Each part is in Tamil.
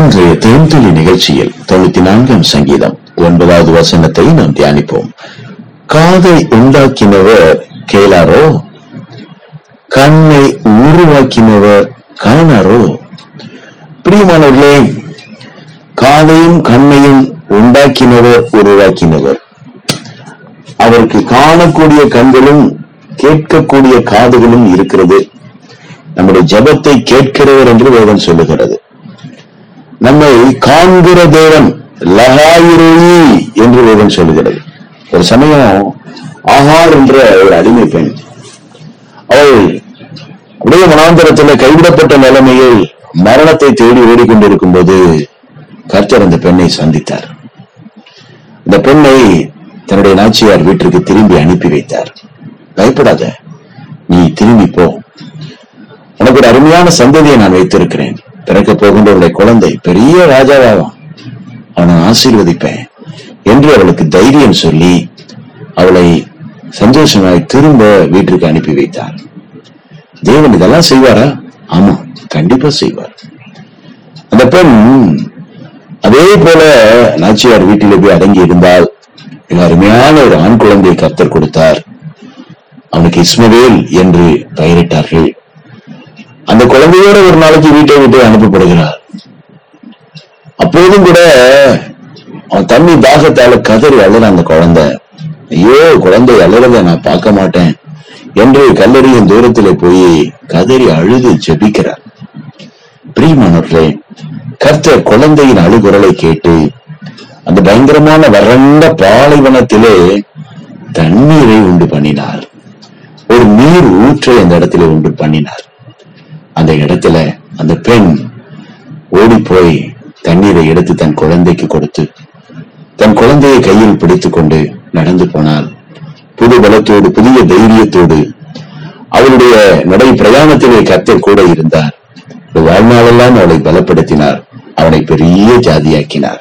இன்றைய தேன்துளி நிகழ்ச்சியில் தொண்ணூத்தி நான்காம் சங்கீதம் ஒன்பதாவது வசனத்தை நாம் தியானிப்போம். காதை உண்டாக்கினவர் கேளாரோ? கண்ணை உருவாக்கினவர் காணாரோ? பிரியமானவர்களே காதையும் கண்ணையும் உண்டாக்கினவர் உருவாக்கினவர். அவருக்கு காணக்கூடிய கண்களும் கேட்கக்கூடிய காதுகளும் இருக்கிறது. நம்முடைய ஜெபத்தை கேட்கிறவர் என்று வேதம் சொல்லுகிறது. நம்மை காண்கிற தேவன் லகாயிரோயி என்று வேதம் சொல்லுகிறது. ஒரு சமயம் ஆகார் என்ற ஒரு அடிமை பெண் அவள் உடைய மனாந்தரத்தில் கைவிடப்பட்ட நிலைமையை மரணத்தை தேடி ஓடிக்கொண்டிருக்கும் போது கர்த்தர் அந்த பெண்ணை சந்தித்தார். இந்த பெண்ணை தன்னுடைய நாச்சியார் வீட்டிற்கு திரும்பி அனுப்பி வைத்தார். பயப்படாத நீ திரும்பி போ. உனக்கு ஒரு அருமையான சந்ததியை நான் வைத்திருக்கிறேன். பிறக்க போகின்றவருடைய குழந்தை பெரிய ராஜாவாகும் அவனை ஆசீர்வதிப்பேன் என்று அவளுக்கு தைரியம் சொல்லி அவளை சந்தோஷமாய் திரும்ப வீட்டிற்கு அனுப்பி வைத்தார். தேவன் இதெல்லாம் செய்வாரா? ஆமா கண்டிப்பா செய்வார். அந்த பெண் அதே போல நாச்சியார் வீட்டிலே போய் அடங்கி இருந்தால் மிக அருமையான ஒரு ஆண் குழந்தையை கத்தர் கொடுத்தார். அவனுக்கு இஸ்மவேல் என்று பெயரிட்டார்கள். அந்த குழந்தையோட ஒரு நாளைக்கு வீட்டை விட்டு அனுப்பப்படுகிறார். அப்போதும் கூட அவன் தண்ணி தாகத்தால கதறி அழுற அந்த குழந்தை. ஐயோ குழந்தை அழுறத நான் பார்க்க மாட்டேன் என்று கல்லறியின் தூரத்துல போய் கதறி அழுது ஜெபிக்கிறார். பிரியமானவர்களே கர்த்தர் குழந்தையின் அழுகுரலை கேட்டு அந்த பயங்கரமான வறண்ட பாலைவனத்திலே தண்ணீரை உண்டு பண்ணினார். ஒரு நீர் ஊற்றை அந்த இடத்துல உண்டு பண்ணினார். அந்த இடத்துல அந்த பெண் ஓடி போய் தண்ணீரை எடுத்து தன் குழந்தைக்கு கொடுத்து தன் குழந்தையை கையில் பிடித்துக் கொண்டு நடந்து போனாள். புது பலத்தோடு புதிய தைரியத்தோடு அவளுடைய நடை பிரயாணத்திலே கர்த்தர் கூட இருந்தார். வாழ்நாளெல்லாம் அவளை பலப்படுத்தினார். அவனை பெரிய ஜாதியாக்கினார்.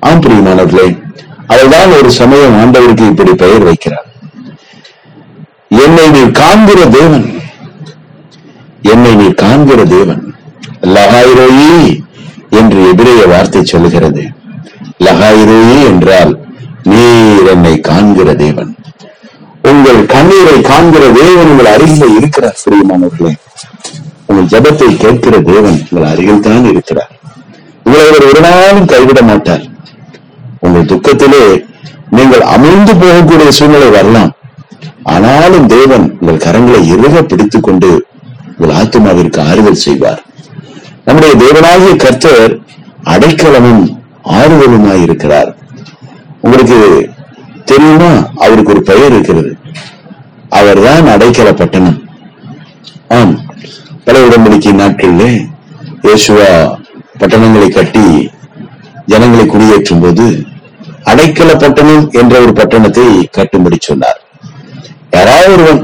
ஆம் பிரியமானவர்களே அவள்தான் ஒரு சமயம் ஆண்டவருக்கு இப்படி பெயர் வைக்கிறார். என்னை நீ காண்கிற தேவன். என்னை நீ காண்கிற தேவன் லகாயிரோயி என்று எதிரைய வார்த்தை சொல்லுகிறது. லகாயிரோயி என்றால் நீர் என்னை காண்கிற தேவன். உங்கள் கண்ணீரை காண்கிற தேவன் உங்கள் அருகில் இருக்கிறார் பிரியமானவர்களே. உங்கள் ஜபத்தை கேட்கிற தேவன் உங்கள் அருகில் தான் இருக்கிறார். உங்களை அவர் ஒரு நாளும் கைவிட மாட்டார். உங்கள் துக்கத்திலே நீங்கள் அமிழ்ந்து போகக்கூடிய சூழ்நிலை வரலாம். ஆனாலும் தேவன் உங்கள் கரங்களை இறுக பிடித்துக் கொண்டு உங்கள் ஆத்மாவிற்கு ஆறுதல் செய்வார். நம்முடைய தேவனாகிய கர்த்தர் அடைக்கலமும் ஆறுதலுமாய் இருக்கிறார். உங்களுக்கு தெரியுமா? அவருக்கு ஒரு பெயர் இருக்கிறது. அவர் தான் அடைக்கல பட்டணம் ஆம் பல உடன்படிக்கை நாட்களில் இயேசுவா பட்டணங்களை கட்டி ஜனங்களை குடியேற்றும் போது அடைக்கல பட்டணம் என்ற ஒரு பட்டணத்தை கட்டும்படி சொன்னார். யாராவது ஒருவன்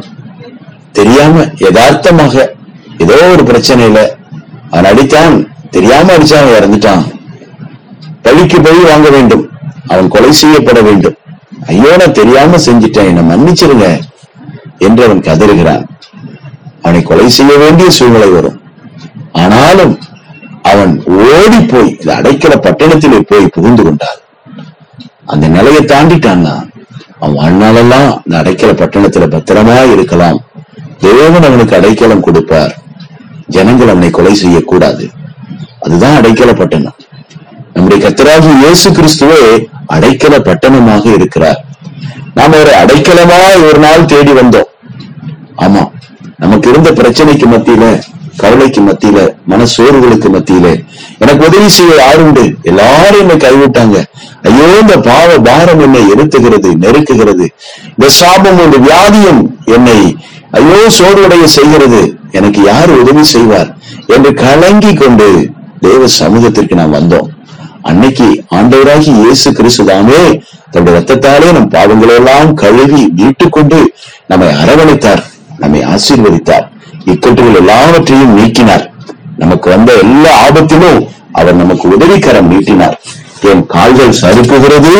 தெரியாம யதார்த்தமாக ஏதோ ஒரு பிரச்சனையில அவன் அடித்தான். தெரியாம அடிச்சான் இறந்துட்டான். பழிக்கு பழி வாங்க வேண்டும். அவன் கொலை செய்யப்பட வேண்டும். ஐயோ நான் தெரியாம செஞ்சிட்டேன். என்னை மன்னிச்சிருங்க என்று அவன் கதறுகிறான். அவனை கொலை செய்ய வேண்டிய சூழ்நிலை வரும். ஆனாலும் அவன் ஓடி போய் இந்த அடைக்கல பட்டணத்திலே போய் புகுந்து கொண்டான். அந்த நிலையை தாண்டிட்டான்னா அவன் வாழ்நாளெல்லாம் இந்த அடைக்கல பட்டணத்துல பத்திரமா இருக்கலாம். தேவன் அவனுக்கு அடைக்கலம் கொடுப்பார். ஜனங்கள் அவனை கொலை செய்யக்கூடாது. அதுதான் அடைக்கல பட்டணம் நம்முடைய கத்தராகி இயேசு கிறிஸ்துவே அடைக்கல பட்டணமாக இருக்கிறார். நாம ஒரு அடைக்கலமா ஒரு நாள் தேடி வந்தோம். ஆமா நமக்கு இருந்த பிரச்சனைக்கு மத்தியில கவலைக்கு மத்தியில மனசோர்வுகளுக்கு மத்தியில எனக்கு உதவி செய்ய யாருண்டு எல்லாரும் என்னை கைவிட்டாங்க. ஐயோ இந்த பாவ பாரம் என்னை இருத்துகிறது நெருக்குகிறது. இந்த சாபம் இந்த வியாதியும் என்னை ஐயோ சோர்வடைய செய்கிறது. எனக்கு யார் உதவி செய்வார் என்று கலங்கி கொண்டு தேவ சமூகத்திற்கு நாம் வந்தோம். அன்னைக்கு ஆண்டவராகி இயேசு கிறிஸ்துதாமே தன்னுடைய ரத்தத்தாலே நம் பாவங்களை எல்லாம் கழுவி மீட்டுக்கொண்டு நம்மை அரவணைத்தார் நம்மை ஆசீர்வதித்தார். இக்கட்டுகள் எல்லாவற்றையும் நீக்கினார். நமக்கு வந்த எல்லா ஆபத்திலும் அவர் நமக்கு உதவிக்கரம் நீட்டினார். என் கால்கள் சறுக்குகிறது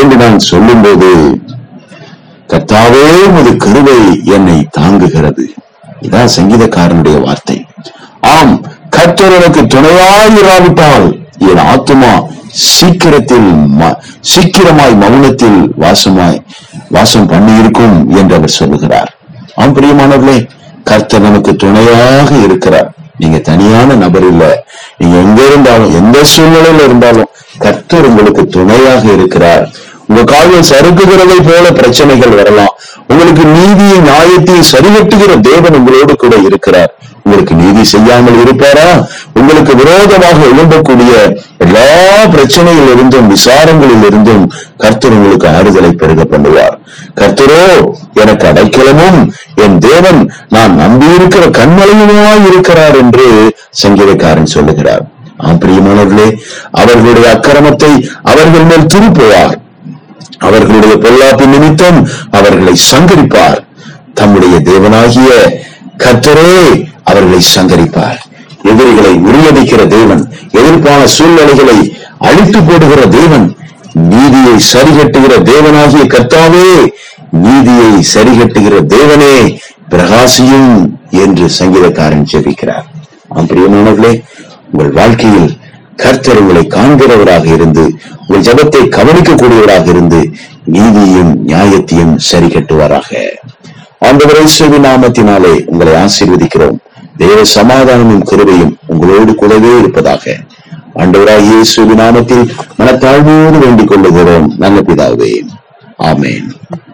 என்று நான் சொல்லும்போது கத்தாவே உமது கருவை என்னை தாங்குகிறது. இதான் சங்கீதக்காரனுடைய வார்த்தை. ஆம் கர்த்தர் எனக்கு துணையாயிராவிட்டால் என் ஆத்மா சீக்கிரத்தில் சீக்கிரமாய் மௌனத்தில் வாசமாய் வாசம் பண்ணி இருக்கும் என்று அவர் சொல்லுகிறார். ஆம் பிரியமானவர்களே கர்த்தர் நமக்கு துணையாக இருக்கிறார். நீங்க தனியான நபர் இல்ல. நீங்க எங்க இருந்தாலும் எந்த சூழ்நிலையில இருந்தாலும் கர்த்தர் உங்களுக்கு துணையாக இருக்கிறார். உங்க கால்கள் சறுக்குகிறதை போல பிரச்சனைகள் வரலாம். உங்களுக்கு நீதியை நியாயத்தை சரிகட்டுகிற தேவன் உங்களோடு கூட இருக்கிறார். உங்களுக்கு நீதி செய்யாமல் இருப்பாரா? உங்களுக்கு விரோதமாக எழும்பக்கூடிய எல்லா பிரச்சனையில் இருந்தும் விசாரங்களில் இருந்தும் கர்த்தர் உங்களுக்கு ஆறுதலை பெருக பண்ணுவார். கர்த்தரோ எனக்கு அடைக்கலமும் என் தேவன் நான் நம்பியிருக்கிற கண்மலையுமாய் இருக்கிறார் என்று சங்கீதக்காரன் சொல்லுகிறார். ஆம் பிரியமானவர்களே அவர்களுடைய அக்கிரமத்தை அவர்கள் மேல் திருப்புவார். அவர்களுடைய பொல்லாப்பு நிமித்தம் அவர்களை சங்கரிப்பார். தம்முடைய தேவனாகிய கர்த்தரே அவர்களை சங்கரிப்பார். எதிரிகளை முறியடிக்கிற தேவன் எதிர்ப்பான சூழ்நிலைகளை அழித்து போடுகிற தேவன் நீதியை சரிகட்டுகிற தேவனாகிய கர்த்தாவே நீதியை சரிகட்டுகிற தேவனே பிரகாசியும் என்று சங்கீதக்காரன் ஜெபிக்கிறார். ஆம் பிரியமானவர்களே உங்கள் வாழ்க்கையில் கர்த்தர் உங்களை காண்கிறவராக இருந்து உங்கள் ஜபத்தை கவனிக்கக்கூடியவராக இருந்து நீதியும் நியாயத்தையும் சரி கட்டுவாராக ஆண்டவரை நாமத்தினாலே உங்களை ஆசீர்வதிக்கிறோம். தேவ சமாதானமும் கருவையும் உங்களோடு கூடவே இருப்பதாக ஆண்டவராக இயேசுவின் நாமத்தில் மனத்தாழ்வோடு வேண்டிக் கொள்ளுகிறோம். நல்ல பிதாவே. ஆமேன்.